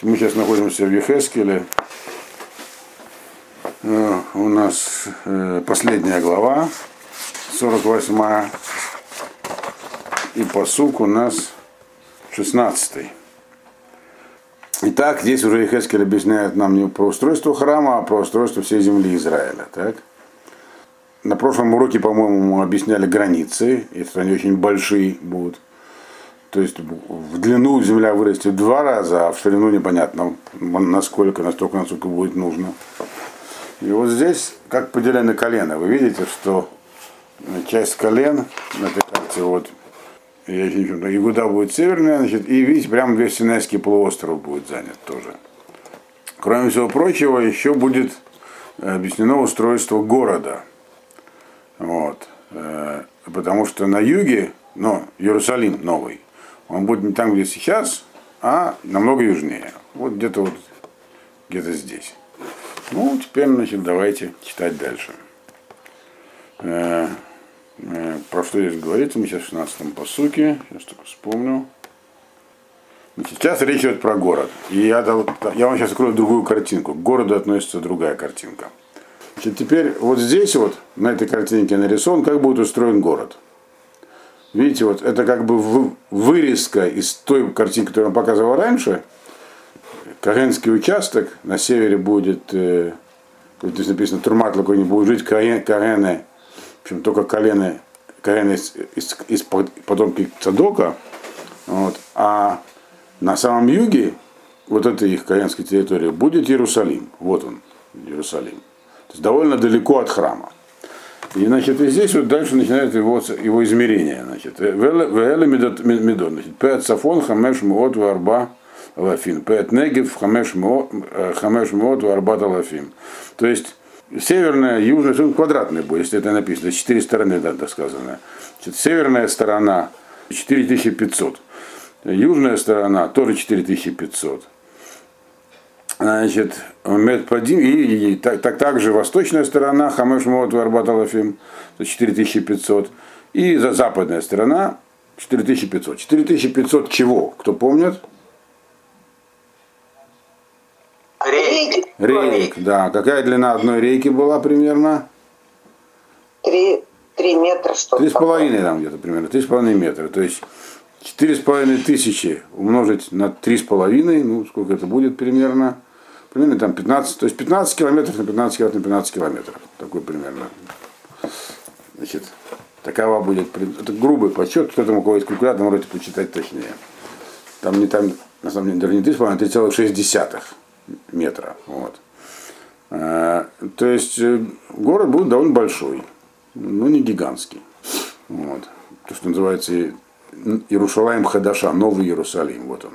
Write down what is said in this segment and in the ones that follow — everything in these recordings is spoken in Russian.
Мы сейчас находимся в Ехескеле. У нас последняя глава, 48 и посук у нас 16 Итак, здесь уже Ехескель объясняет нам не про устройство храма, а про устройство всей земли Израиля. Так? На прошлом уроке, по-моему, мы объясняли границы, если они очень большие будут. То есть в длину земля вырастет два раза, а в ширину непонятно, насколько, настолько, насколько будет нужно. И вот здесь, как поделяли на колено, вы видите, что часть колен на этой карте, вот, Игуда будет северная, значит, и видите, прямо весь Синайский полуостров будет занят тоже. Кроме всего прочего, еще будет объяснено устройство города. Вот. Потому что на юге, ну, Иерусалим новый, он будет не там, где сейчас, а намного южнее. Вот где-то вот, где-то здесь. Ну, теперь, значит, давайте читать дальше. Э, э, про что здесь говорится, мы сейчас в 16 посуке, сейчас только вспомню. Сейчас речь идет про город. И я, я вам сейчас открою другую картинку. К городу относится другая картинка. Значит, теперь вот здесь вот, на этой картинке нарисован, как будет устроен город. Видите, вот это как бы вырезка из той картинки, которую вам показывал раньше. Каренский участок на севере будет, э, здесь написано, Турмат какой-нибудь, будет жить Карены, в общем, только колены, Карены из, из, из потомки Цадока. Вот, а на самом юге, вот этой их каренской территории, будет Иерусалим. Вот он, Иерусалим. То есть довольно далеко от храма. И, значит, и здесь вот дальше начинает его, его измерение. Значит, Вэлэ медон, значит, Пэт Сафон, Хамеш Муот, Варба, Лафин. Пэт Негев, Хамеш Муот, Варба, Лафим. То есть, северная, южная, все квадратный будет, если это написано, четыре стороны, да, так сказано. Значит, северная сторона 4500, южная сторона тоже 4500 значит, Медпадим, и, и, и так, так, также восточная сторона, Хамеш Мот Варбаталафим, 4500, и за западная сторона 4500. 4500 чего? Кто помнит? Рейки. Рейк, да. Какая длина одной рейки была примерно? Три, три метра что-то. Три с половиной там где-то примерно, три с половиной метра. То есть четыре с половиной тысячи умножить на три с половиной, ну сколько это будет примерно? Примерно там 15, то есть 15 километров на 15 километров на 15 километров. Такой примерно. Значит, такова будет, это грубый подсчет, кто-то кого есть калькулятор, можете почитать точнее. Там не там, на самом деле, даже не 3,5, а 3,6 метра. Вот. А, то есть город будет довольно большой, но не гигантский. Вот. То, что называется Иерушалаем Хадаша, Новый Иерусалим. Вот он.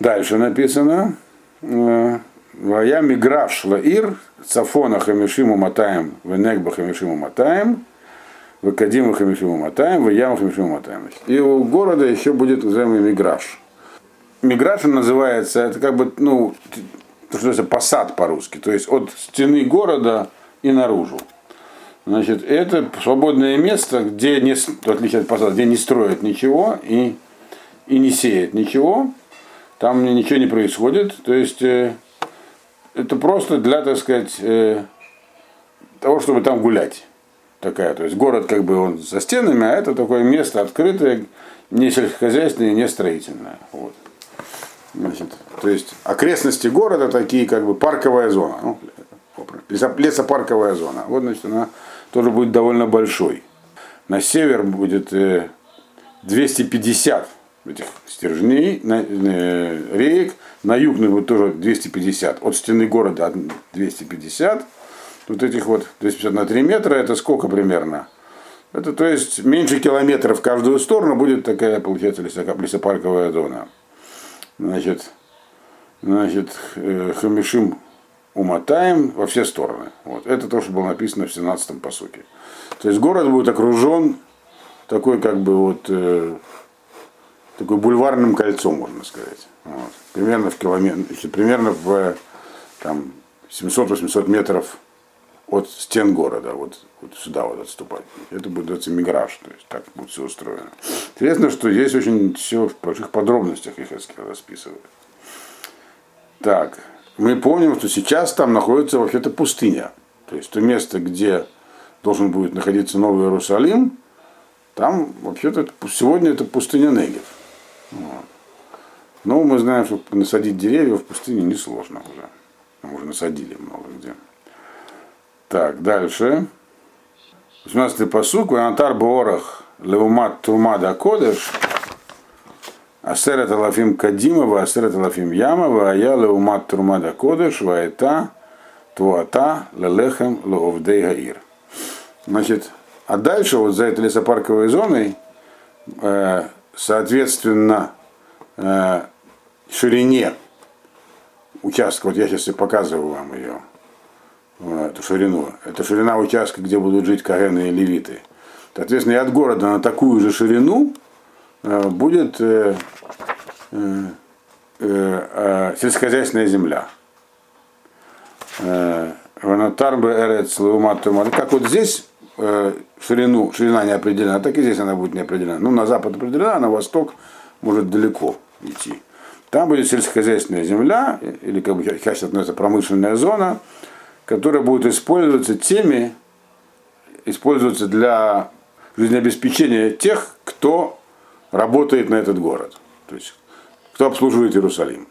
Дальше написано. Вая миграш лаир, цафона хамишиму матаем, венегба хамишиму матаем, вакадима хамишиму матаем, ваяма хамишиму матаем. И у города еще будет называемый миграш. Миграш называется, это как бы, ну, то, что это посад по-русски, то есть от стены города и наружу. Значит, это свободное место, где не, в отличие от посада, где не строят ничего и, и не сеют ничего, там ничего не происходит. То есть э, это просто для, так сказать, э, того, чтобы там гулять. Такая, то есть город как бы он за стенами, а это такое место открытое, не сельскохозяйственное, не строительное. Вот. Значит, то есть окрестности города такие, как бы парковая зона. Ну, лесопарковая зона. Вот, значит, она тоже будет довольно большой. На север будет 250 этих стержней, реек, на юг будет тоже 250, от стены города 250, вот этих вот 250 на 3 метра, это сколько примерно? Это то есть меньше километров в каждую сторону будет такая, получается, лесопарковая зона. Значит, значит, Хамишим умотаем во все стороны. Вот. Это то, что было написано в 17-м посуке. То есть город будет окружен такой как бы вот э, такой бульварным кольцом, можно сказать. Вот. Примерно в километр, примерно в там, 700-800 метров от стен города, вот, вот сюда вот отступать. Это будет называться миграж, то есть так будет все устроено. Интересно, что здесь очень все в больших подробностях их расписывают. Так, мы помним, что сейчас там находится вообще-то пустыня. То есть то место, где должен будет находиться Новый Иерусалим, там вообще-то сегодня это пустыня Негев. Вот. Но мы знаем, что насадить деревья в пустыне несложно уже. Мы уже насадили много где. Так, дальше. 18-й посук. Ванатар Боорах Леумат Турмада Кодеш. Асерет Алафим Кадимова, Асерет Алафим Ямова, а я Леумат Турмада Кодеш, Ваэта, Туата, Лелехем, Леовдей Гаир. Значит, а дальше вот за этой лесопарковой зоной, э, соответственно, э, ширине участка, вот я сейчас и показываю вам ее, эту ширину, это ширина участка, где будут жить Кагэны и Левиты. Соответственно, и от города на такую же ширину э, будет э, э, э, сельскохозяйственная земля. Ванатарбе эрец Как вот здесь ширину, ширина не определена, так и здесь она будет не определена. Ну, на запад определена, а на восток может далеко идти. Там будет сельскохозяйственная земля, или как бы сейчас относится промышленная зона, которая будет использоваться теми, использоваться для жизнеобеспечения тех, кто работает на этот город. То есть, кто обслуживает Иерусалим.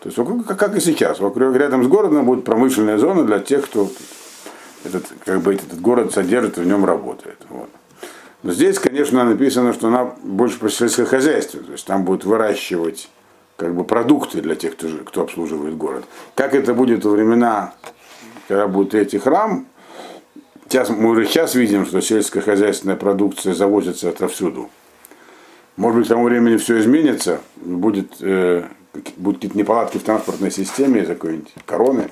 То есть, как и сейчас, вокруг, рядом с городом будет промышленная зона для тех, кто этот, как бы этот город содержит и в нем работает. Вот. Но здесь, конечно, написано, что она больше про сельскохозяйство, то есть там будут выращивать как бы продукты для тех, кто, кто обслуживает город. Как это будет во времена, когда будет третий храм, сейчас, мы уже сейчас видим, что сельскохозяйственная продукция завозится отовсюду. Может быть, к тому времени все изменится, будет, э, будут какие-то неполадки в транспортной системе, какой-нибудь короны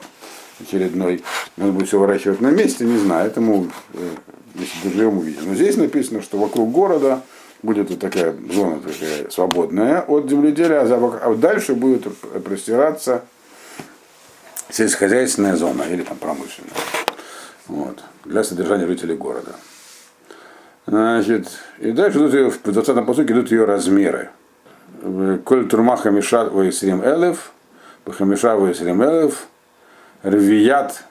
очередной, надо будет все выращивать на месте, не знаю, этому, э, если доживем, увидим. Но здесь написано, что вокруг города будет вот такая зона такая свободная от земледелия, а, а дальше будет простираться сельскохозяйственная зона или там промышленная. Вот, для содержания жителей города. Значит, и дальше идут в 20-м посуке идут ее размеры. Коль турма хамиша ваисрим элев, хамиша ваисрим элев, рвият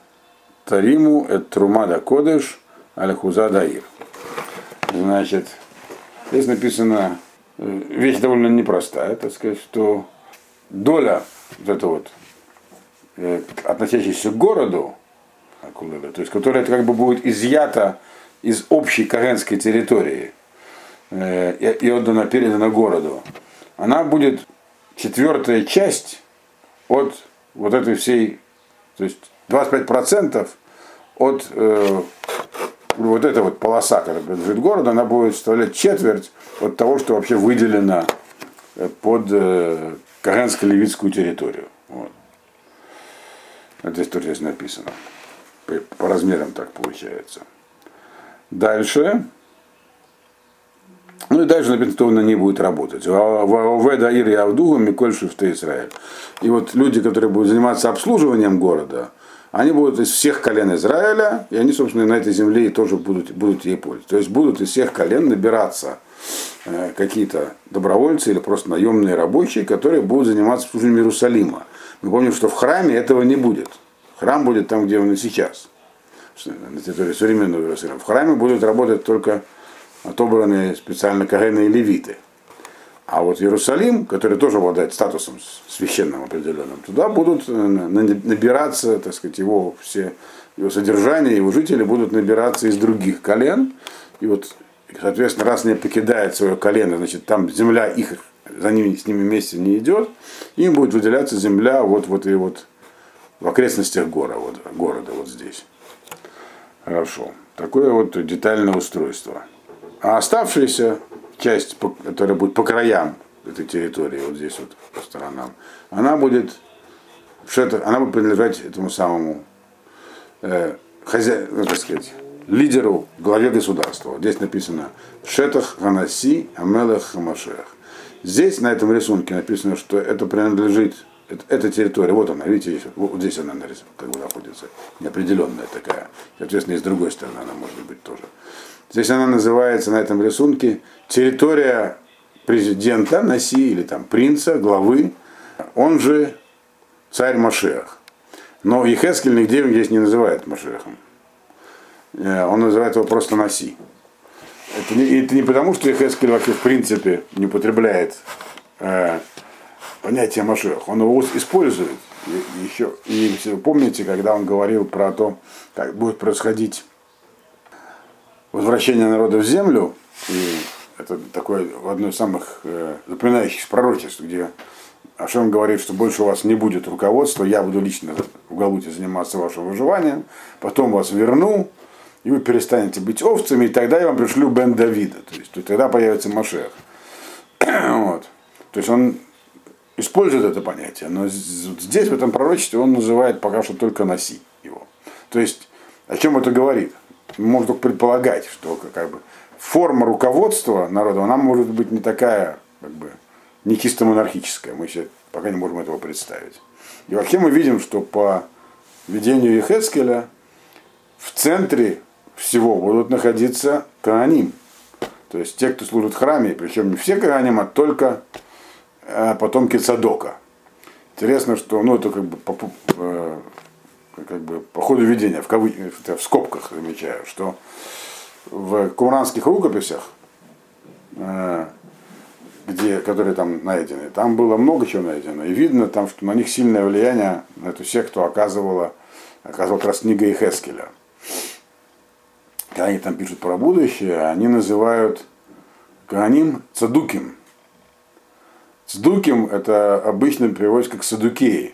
тариму эт трумада кодыш, аляхуза даир. Значит, Здесь написано э, вещь довольно непростая, так сказать, что доля вот эта вот, э, относящаяся к городу, то есть которая как бы будет изъята из общей каренской территории э, и отдана, передана городу, она будет четвертая часть от вот этой всей, то есть 25% от вот эта вот полоса, которая принадлежит городу, она будет составлять четверть от того, что вообще выделено э, под э, Каренско-Левицкую территорию. Вот. Это история здесь написано. По, по размерам так получается. Дальше. Ну и дальше написано, ней будет работать. Веда Ир Явдуга Миколь Шифте Израиль. И вот люди, которые будут заниматься обслуживанием города, они будут из всех колен Израиля, и они, собственно, на этой земле тоже будут, будут ей пользоваться. То есть будут из всех колен набираться э, какие-то добровольцы или просто наемные рабочие, которые будут заниматься служением Иерусалима. Мы помним, что в храме этого не будет. Храм будет там, где он и сейчас, на территории современного Иерусалима. В храме будут работать только отобранные специально Кагэны и Левиты. А вот Иерусалим, который тоже обладает статусом священным определенным, туда будут э, набираться, так сказать, его все его содержание, его жители будут набираться из других колен. И вот, соответственно, раз не покидает свое колено, значит, там земля их за ними, с ними вместе не идет, им будет выделяться земля вот, вот и вот в окрестностях города, вот, города вот здесь. Хорошо. Такое вот детальное устройство. А оставшиеся часть, которая будет по краям этой территории, вот здесь вот по сторонам, она будет, она будет принадлежать этому самому э, хозя... ну, так сказать, лидеру, главе государства. Здесь написано Шетах Ханаси Амелах Хамашех. Здесь на этом рисунке написано, что это принадлежит, эта территория, вот она, видите, здесь, вот здесь она нарисована, как бы находится, неопределенная такая. Соответственно, и с другой стороны она может быть тоже. Здесь она называется на этом рисунке территория президента Наси или там принца, главы. Он же царь Машех. Но Ехескель нигде его здесь не называет Машехом. Э, Он называет его просто Наси. Это не, это не потому, что Ехескель вообще в принципе не употребляет э, понятие Машех. Он его использует. И, еще, и помните, когда он говорил про то, как будет происходить возвращение народа в землю, и это такое одно из самых э, запоминающихся пророчеств, где Ашем говорит, что больше у вас не будет руководства, я буду лично в Галуте заниматься вашим выживанием, потом вас верну, и вы перестанете быть овцами, и тогда я вам пришлю Бен Давида, то есть тогда появится Машех. вот. То есть он использует это понятие, но здесь, в этом пророчестве, он называет пока что только Наси его. То есть, о чем это говорит? Можно только предполагать, что как бы, форма руководства народа, она может быть не такая, как бы, не чисто монархическая. Мы себе пока не можем этого представить. И вообще мы видим, что по видению Ехескеля в центре всего будут находиться Кааним. То есть те, кто служит в храме, причем не все Кааним, а только э, потомки Цадока. Интересно, что, ну это как бы э, как бы по ходу видения, в, кавы, в скобках замечаю, что в кумранских рукописях, э, где, которые там найдены, там было много чего найдено. И видно там, что на них сильное влияние на эту секту оказывала, оказывала как раз книга Ихескеля. Когда они там пишут про будущее, они называют Гааним Цадуким. Цадуким это обычно переводится как Садукеи.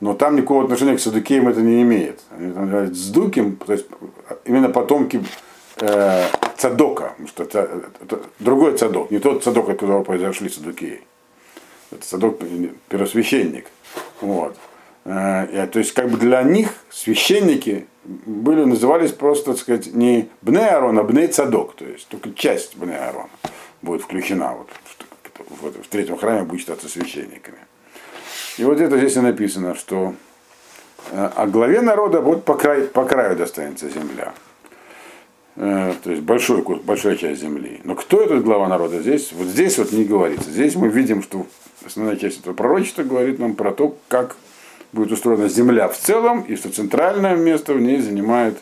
Но там никакого отношения к Садукеям это не имеет. Они там говорят Цдуким, то есть именно потомки э, Цадока, что это, это другой Цадок, не тот Цадок, от которого произошли Садукеи. Это Цадок первосвященник. Вот. Э, то есть как бы для них священники были, назывались просто, так сказать, не Бне Аарон, а Бне Цадок, то есть только часть Бне Аарона будет включена вот, в, в третьем храме будет считаться священниками. И вот это здесь и написано, что о главе народа вот по краю, по краю достанется земля. То есть большой, большая часть земли. Но кто этот глава народа здесь? Вот здесь вот не говорится. Здесь мы видим, что основная часть этого пророчества говорит нам про то, как будет устроена земля в целом, и что центральное место в ней занимает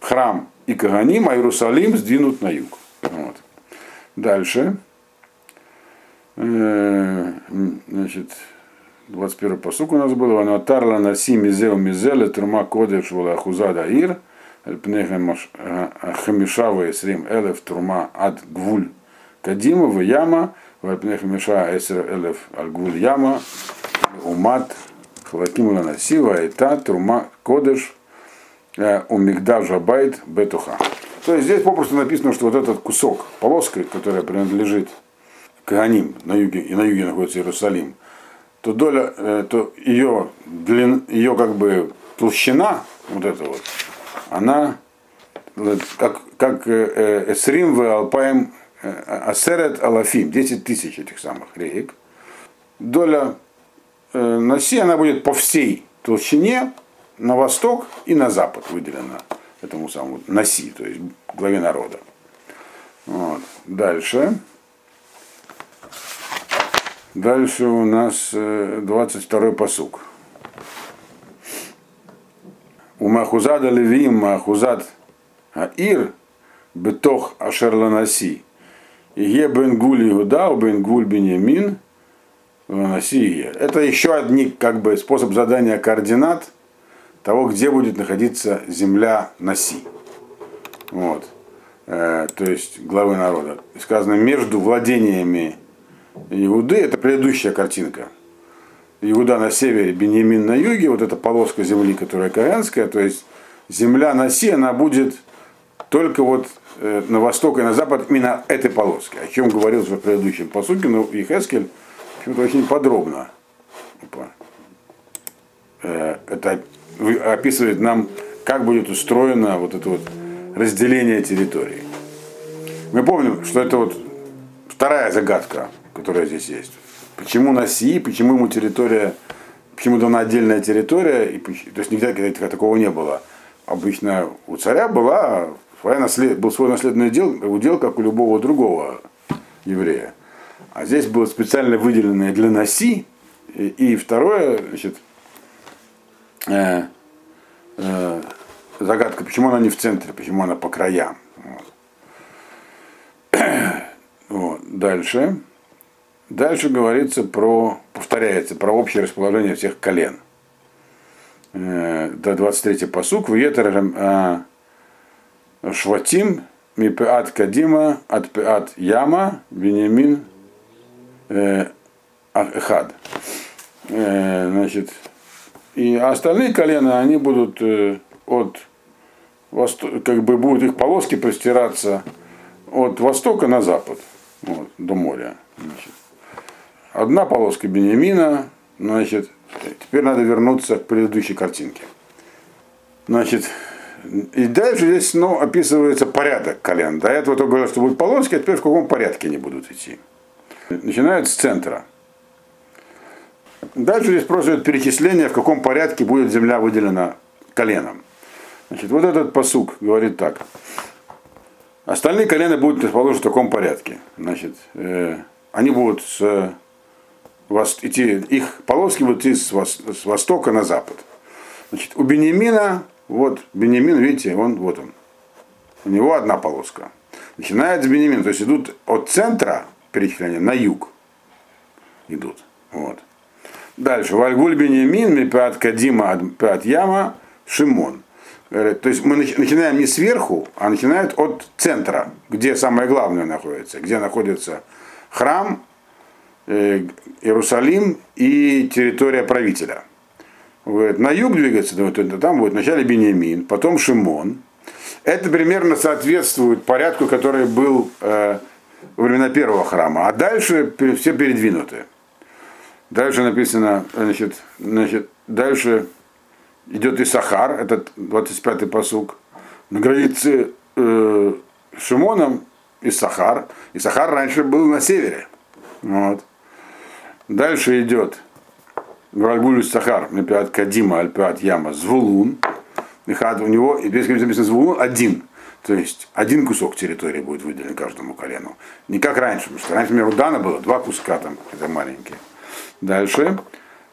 храм и Каганим, а Иерусалим сдвинут на юг. Вот. Дальше. Значит, 21 посук у нас был. Ванатарла наси мизеу мизеле турма кодеш валахуза даир. Хамишава эсрим элев турма ад гвуль кадима в яма. Вальпнехем миша эсер элев аль гвуль яма. Умат хлаким наси ваита турма кодеш у мигдажа байт бетуха. То есть здесь попросту написано, что вот этот кусок, полоска, которая принадлежит Каганим, на юге, и на юге находится Иерусалим, то доля, э, то ее, длин, ее как бы толщина, вот эта вот, она как, как э, Эсрим в Алпаем э, Асерет Алафим, 10 тысяч этих самых реек. Доля Наси, она будет по всей толщине на восток и на запад выделена этому самому Наси, то есть главе народа. Вот. Дальше. Дальше у нас 22-й посук. У Махузада Левиим Махузад Аир Бетох Ашерланаси. Ие Бен Гуль Иуда, у Бен Гуль Беньямин Ланаси. Это еще один как бы способ задания координат того, где будет находиться земля Наси. Вот. Э, то есть главы народа. Сказано между владениями Иуды, это предыдущая картинка. Иуда на севере, Беньямин на юге, вот эта полоска земли, которая Коянская, то есть земля на Си, она будет только вот э, на восток и на запад именно этой полоски, о чем говорил в предыдущем посуке, но Ихескель почему-то очень подробно э, это описывает нам, как будет устроено вот это вот разделение территории. Мы помним, что это вот вторая загадка которая здесь есть. Почему на Си, почему ему территория, почему дана отдельная территория, и, то есть нигде такого не было. Обычно у царя была своя наслед, был свой наследный удел, удел, как у любого другого еврея. А здесь было специально выделенное для Наси И, и второе, значит, э, э, загадка, почему она не в центре, почему она по краям. Вот. вот. Дальше. Дальше говорится про, повторяется, про общее расположение всех колен. Э, до 23 посук. Ветер э, Шватим, Мипеат Кадима, от Пеат Яма, Бенемин э, Ахад. Значит, и остальные колена, они будут от как бы будут их полоски простираться от востока на запад, вот, до моря. Значит. Одна полоска Бенемина, значит, теперь надо вернуться к предыдущей картинке. Значит, и дальше здесь ну, описывается порядок колен. До этого только говорил, что будут полоски, а теперь в каком порядке они будут идти. Начинают с центра. Дальше здесь просто перечисление, в каком порядке будет земля выделена коленом. Значит, вот этот посук говорит так. Остальные колена будут расположены в таком порядке. Значит, э, они будут с идти, их полоски будут идти с, востока на запад. Значит, у Бенемина, вот Бенемин, видите, он, вот он. У него одна полоска. Начинает с Бенемина, то есть идут от центра перечисления на юг. Идут. Вот. Дальше. Вальгуль Бенемин, Мипят Кадима, Пят Яма, Шимон. То есть мы начинаем не сверху, а начинают от центра, где самое главное находится, где находится храм, Иерусалим и территория правителя. Вот. На юг двигаться, там будет вначале Бениамин, потом Шимон. Это примерно соответствует порядку, который был э, во времена первого храма. А дальше все передвинуты. Дальше написано, значит, значит дальше идет и Сахар, этот 25-й посук. На границе э, Шимоном и Сахар. И Сахар раньше был на севере. Вот. Дальше идет Гвальгулю Сахар, Мепиат Кадима, Альпиат Яма, Звулун. У него, и здесь написано Звулун один. То есть один кусок территории будет выделен каждому колену. Не как раньше, потому что раньше, например, у Дана было два куска там, это маленькие. Дальше,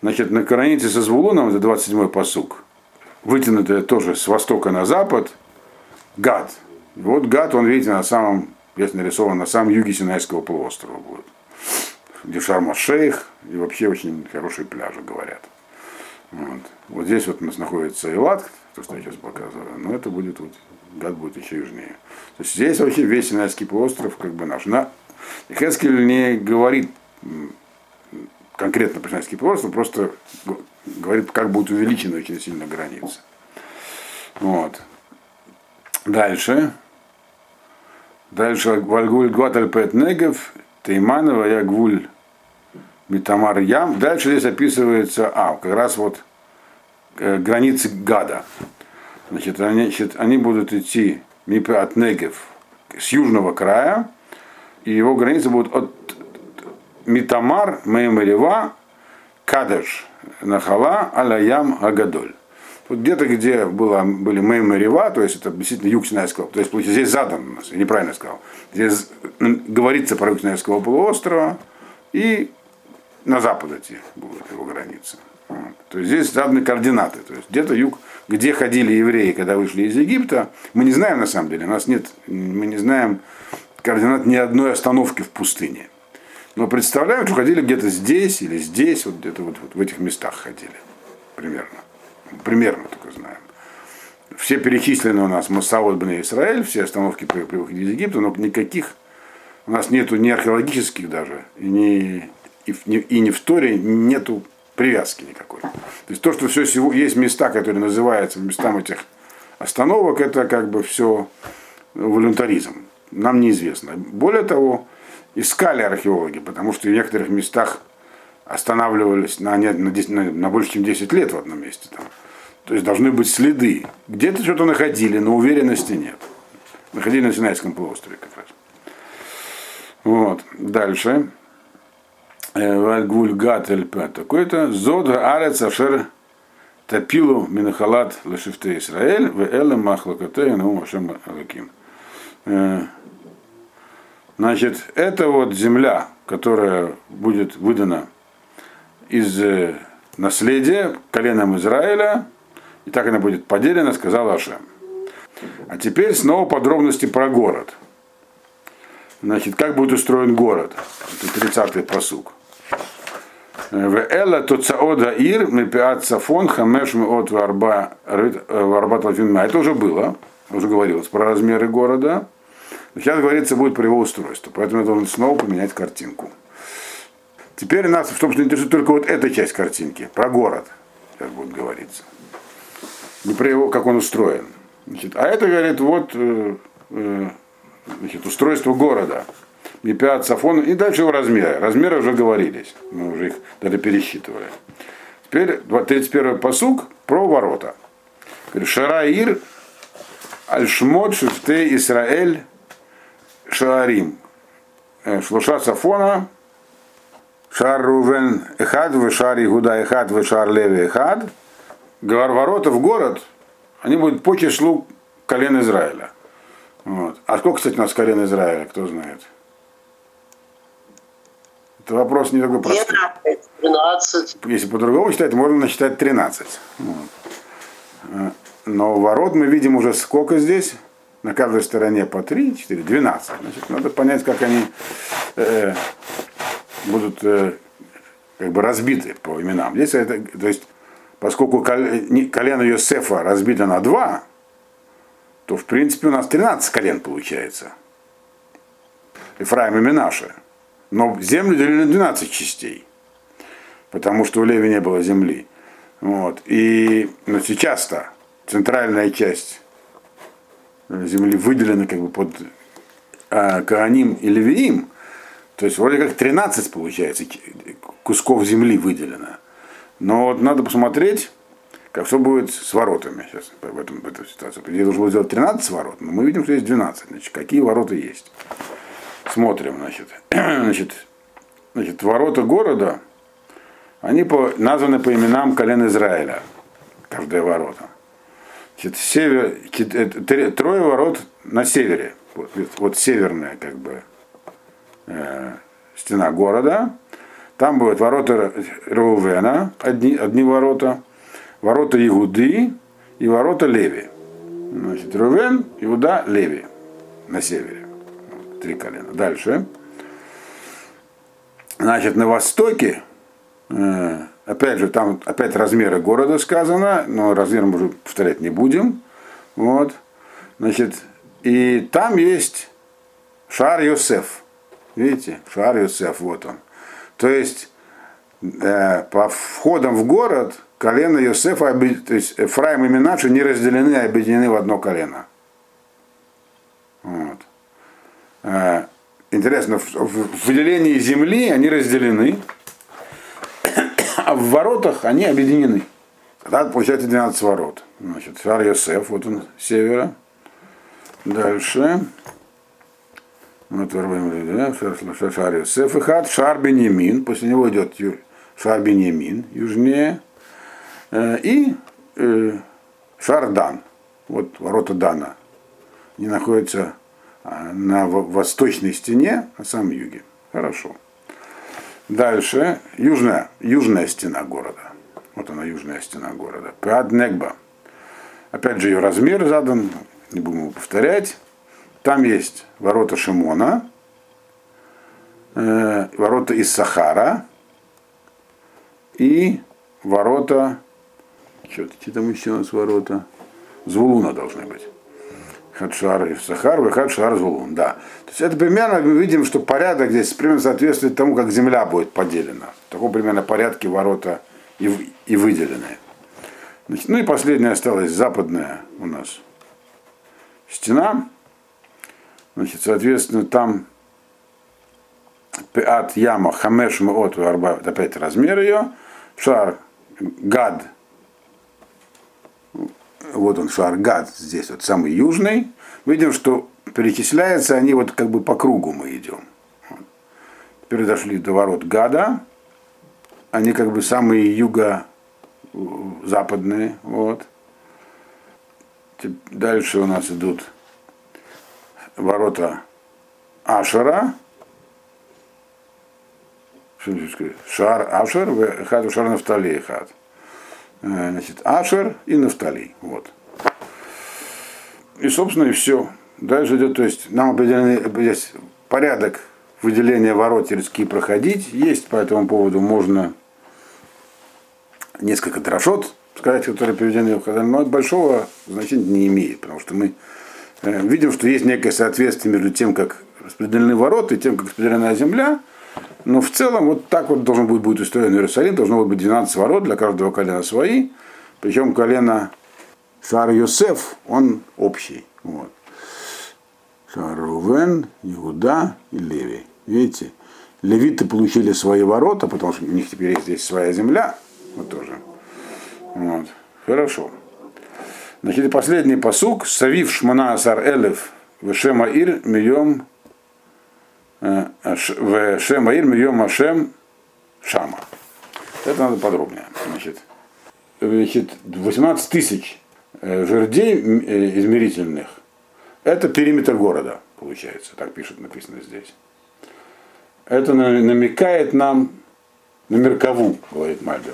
значит, на границе со Звулуном, это 27-й посук, вытянутое тоже с востока на запад, Гад. Вот Гад, он, видите, на самом, здесь нарисован на самом юге Синайского полуострова будет где Шарма-Шейх, и вообще очень хорошие пляжи, говорят. Вот. вот здесь вот у нас находится Элат, то, что я сейчас показываю, но это будет вот, гад будет еще южнее. То есть здесь вообще весь Синайский полуостров как бы наш. На, Хескель не говорит конкретно про Синайский полуостров, просто говорит, как будет увеличена очень сильно граница. Вот. Дальше. Дальше Вальгуль Гуаталь Пет Негев, Тейманова, Ягвуль Митамар Ям. Дальше здесь описывается, а, как раз вот э, границы Гада. Значит они, значит, они будут идти Мипе от Негев с южного края, и его границы будут от Митамар, Меймарева, Кадеш, Нахала, Алаям, Агадоль. Вот где-то, где было, были Меймарева, то есть это действительно юг Синайского, то есть здесь задан у нас, я неправильно сказал, здесь говорится про юг Синайского полуострова, и на запад эти будут его границы. Вот. То есть здесь заданы координаты. То есть где-то юг, где ходили евреи, когда вышли из Египта, мы не знаем на самом деле, у нас нет, мы не знаем координат ни одной остановки в пустыне. Но представляем, что ходили где-то здесь или здесь, вот где-то вот, вот в этих местах ходили. Примерно. Примерно только знаем. Все перечислены у нас Масаот Бне Израиль, все остановки при, при выходе из Египта, но никаких у нас нету ни археологических даже, ни и, в, и не в Торе нету привязки никакой. То есть то, что все есть места, которые называются местам этих остановок, это как бы все волюнтаризм. Нам неизвестно. Более того, искали археологи, потому что в некоторых местах останавливались на, на, на, на больше, чем 10 лет в одном месте. Там. То есть должны быть следы. Где-то что-то находили, но уверенности нет. Находили на Синайском полуострове как раз. Вот. Дальше. Вальгуль Гатель такой-то, Зод Арец Ашер Тапилу Минахалат Лашифте Исраэль, в Элем Махлакате Ну Машем Алаким. Значит, это вот земля, которая будет выдана из э, наследия коленом Израиля, и так она будет поделена, сказал Ашем. А теперь снова подробности про город. Значит, как будет устроен город? Это 30-й посуг. В Эла Тоцаода Ир, Мепиат Сафон, Хамеш от Варба Талфинма. Это уже было, уже говорилось про размеры города. Сейчас говорится будет про его устройство, поэтому я должен снова поменять картинку. Теперь нас, собственно, интересует только вот эта часть картинки, про город, сейчас будет говориться. Не про его, как он устроен. Значит, а это, говорит, вот э, э, значит, устройство города. Мипиат Сафон и дальше его размеры. Размеры уже говорились. Мы уже их даже пересчитывали. Теперь 31 посук про ворота. Шараир Аль-Шмот Шифте Исраэль Шаарим. Э, шлуша Сафона Шар Рувен Эхад, Шар Игуда Эхад, Шар Леви Эхад. Ворота в город, они будут по числу колен Израиля. Вот. А сколько, кстати, у нас колен Израиля, кто знает? Это вопрос не такой простой. 12. Если по-другому считать, можно насчитать 13. Вот. Э, но ворот мы видим уже сколько здесь? На каждой стороне по 3, 4, 12. Значит, надо понять, как они э, будут э, как бы разбиты по именам. Здесь это, то есть, поскольку колено Йосефа разбито на 2, то в принципе у нас 13 колен получается. Ефраим и Минаше. Но землю делили на 12 частей, потому что у Леви не было земли. Вот. И но сейчас-то центральная часть земли выделена как бы под а, Кааним и Левиим, то есть вроде как 13 получается кусков земли выделено. Но вот надо посмотреть, как все будет с воротами сейчас в, этом, в этой ситуации. Где должен было сделать 13 ворот, но мы видим, что есть 12. Значит, какие ворота есть. Смотрим, значит. значит, значит ворота города, они по, названы по именам колен Израиля. Каждое ворота. Значит, север, э, трое ворот на севере. Вот, вот северная как бы э, стена города. Там будут ворота Реувена, одни, одни ворота, ворота Игуды и ворота Леви. Значит, Рувен, Иуда, Леви на севере три колена. Дальше. Значит, на востоке, э, опять же, там опять размеры города сказано, но размер мы уже повторять не будем. Вот. Значит, и там есть Шар Йосеф. Видите, Шар Йосеф, вот он. То есть, э, по входам в город колено Йосефа, то есть Эфраим и Минаши не разделены, а объединены в одно колено. Вот. Э, интересно, в выделении земли они разделены, а в воротах они объединены. Тогда получается 12 ворот. Значит, Шар Йосеф, вот он севера. Дальше. Шар Йосеф и Хат, Шар Беньямин, после него идет Шар Беньямин, южнее. Э, и э, Шар Дан, вот ворота Дана. Они находятся а, на восточной стене, на самом юге. Хорошо. Дальше южная, южная стена города. Вот она, южная стена города. Пеаднегба. Опять же, ее размер задан, не будем его повторять. Там есть ворота Шимона, э, ворота из Сахара и ворота, что там еще у нас ворота? Звулуна должны быть. Хадшар и Сахар, и Хадшар Звулун, да. То есть это примерно мы видим, что порядок здесь примерно соответствует тому, как земля будет поделена. В таком примерно порядке ворота и, и выделены. Значит, ну и последняя осталась западная у нас стена. Значит, соответственно, там от яма хамеш от арба, опять размер ее, шар гад. Вот он Шаргат здесь, вот самый южный, видим, что перечисляются они вот как бы по кругу мы идем. Теперь дошли до ворот Гада, они как бы самые юго-западные, вот. Дальше у нас идут ворота Ашера, Шар Ашер, хат Шар Нафтали хат. Значит, Ашер и Нафтали. Вот. И, собственно, и все. Дальше идет, то есть нам определенный здесь порядок выделения ворот через проходить. Есть по этому поводу можно несколько трошот сказать, которые приведены в Хазаль, но большого значения не имеет, потому что мы э, видим, что есть некое соответствие между тем, как распределены ворота и тем, как распределена земля, но в целом вот так вот должен быть, будет устроен Иерусалим, должно быть 12 ворот, для каждого колена свои, причем колено Шар Йосеф, он общий. Вот. Шар Рувен, Иуда и Леви. Видите, левиты получили свои ворота, потому что у них теперь есть здесь своя земля, вот тоже. Вот. Хорошо. Значит, последний посук. Савив Шмана Асар Элев Вешема Ир Мием э, Вешема Ир Мием Ашем Шама. Это надо подробнее. Значит, значит 18 тысяч э, жердей э, измерительных. Это периметр города, получается. Так пишет, написано здесь. Это намекает нам на Меркову, говорит Мальбим.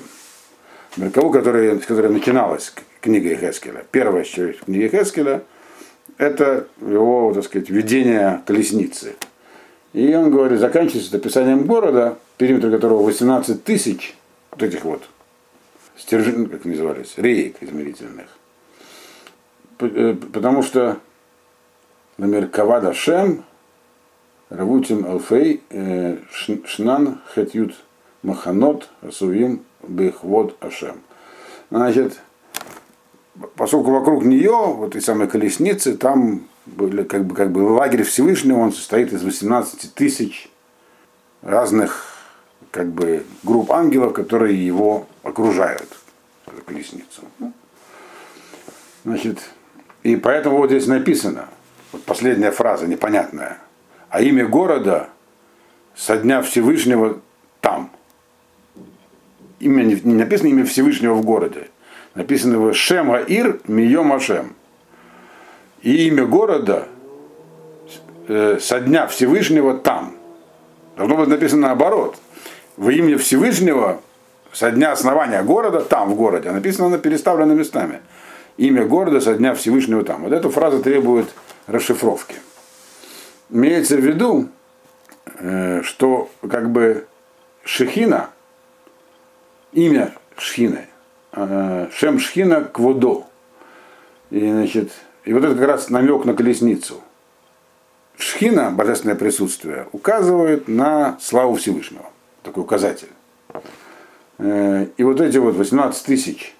Меркову, которая, с которой начиналась книга Хескеля. Первая часть книги Хескеля – это его, так сказать, видение колесницы. И он говорит, заканчивается описанием города, периметр которого 18 тысяч вот этих вот стержин, как назывались, реек измерительных. Э, потому что, например, Кавада Шем, Равутим Алфей, э, Шнан Хетют Маханот, Асуим Бехвод Ашем. Значит, поскольку вокруг нее, вот этой самой колесницы, там были, как бы, как бы лагерь Всевышнего, он состоит из 18 тысяч разных как бы, групп ангелов, которые его окружают, эту колесницу. Значит, и поэтому вот здесь написано, вот последняя фраза непонятная, а имя города со дня Всевышнего там имя, не написано имя Всевышнего в городе. Написано его Шем Аир Мием Ашем. И имя города э, со дня Всевышнего там. Должно быть написано наоборот. Во имя Всевышнего со дня основания города там, в городе. А написано на переставлено местами. Имя города со дня Всевышнего там. Вот эта фраза требует расшифровки. Имеется в виду, э, что как бы Шехина, имя Шхины. Э, Шем Шхина Кводо. И, значит, и вот это как раз намек на колесницу. Шхина, божественное присутствие, указывает на славу Всевышнего. Такой указатель. Э, и вот эти вот 18 тысяч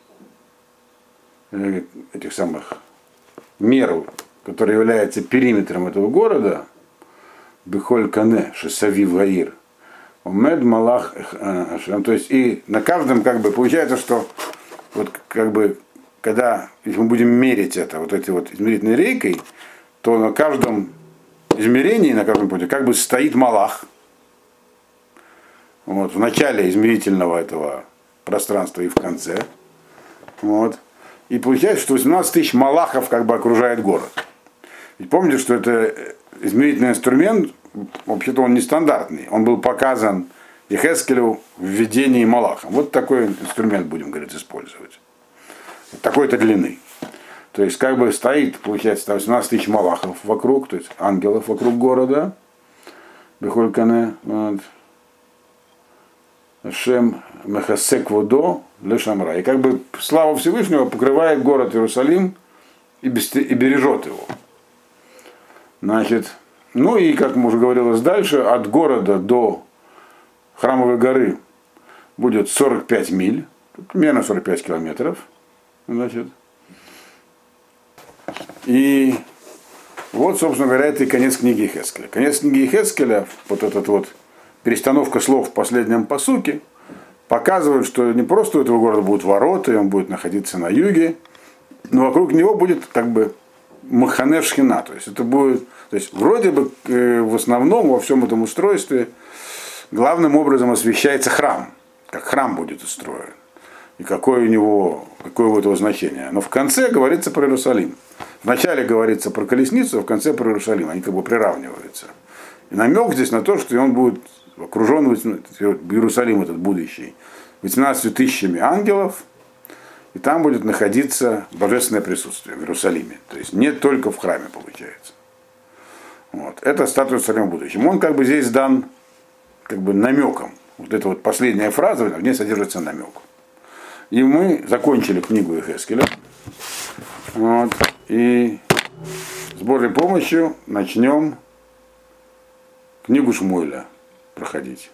э, этих самых мер, которые являются периметром этого города, Бехоль Кане, Шесави Ваир – Умед Малах. То есть и на каждом как бы получается, что вот как бы когда если мы будем мерить это вот этой вот измерительной рейкой, то на каждом измерении, на каждом пути как бы стоит Малах. Вот, в начале измерительного этого пространства и в конце. Вот. И получается, что 18 тысяч малахов как бы окружает город. Ведь помните, что это измерительный инструмент, вообще-то он нестандартный. Он был показан Ехескелю в видении Малаха. Вот такой инструмент будем, говорит, использовать. Такой-то длины. То есть как бы стоит, получается, 18 тысяч малахов вокруг, то есть ангелов вокруг города. Бехолькане. Вот. Шем Мехасек Водо Лешамра. И как бы слава Всевышнего покрывает город Иерусалим и бережет его. Значит, ну и, как мы уже говорилось дальше, от города до Храмовой горы будет 45 миль, примерно 45 километров. Значит. И вот, собственно говоря, это и конец книги Хескеля. Конец книги Хескеля, вот этот вот перестановка слов в последнем посуке, показывает, что не просто у этого города будут ворота, и он будет находиться на юге, но вокруг него будет как бы Махане Шхина. То есть это будет, то есть вроде бы э, в основном во всем этом устройстве главным образом освещается храм, как храм будет устроен. И какое у него, какое у этого значение. Но в конце говорится про Иерусалим. Вначале говорится про колесницу, а в конце про Иерусалим. Они как бы приравниваются. И намек здесь на то, что он будет окружен Иерусалим этот будущий 18 тысячами ангелов, и там будет находиться божественное присутствие в Иерусалиме. То есть не только в храме получается. Вот. Это статус Иерусалима будущем. Он как бы здесь дан как бы намеком. Вот эта вот последняя фраза, в ней содержится намек. И мы закончили книгу Эхескеля. Вот. И с Божьей помощью начнем книгу Шмуэля проходить.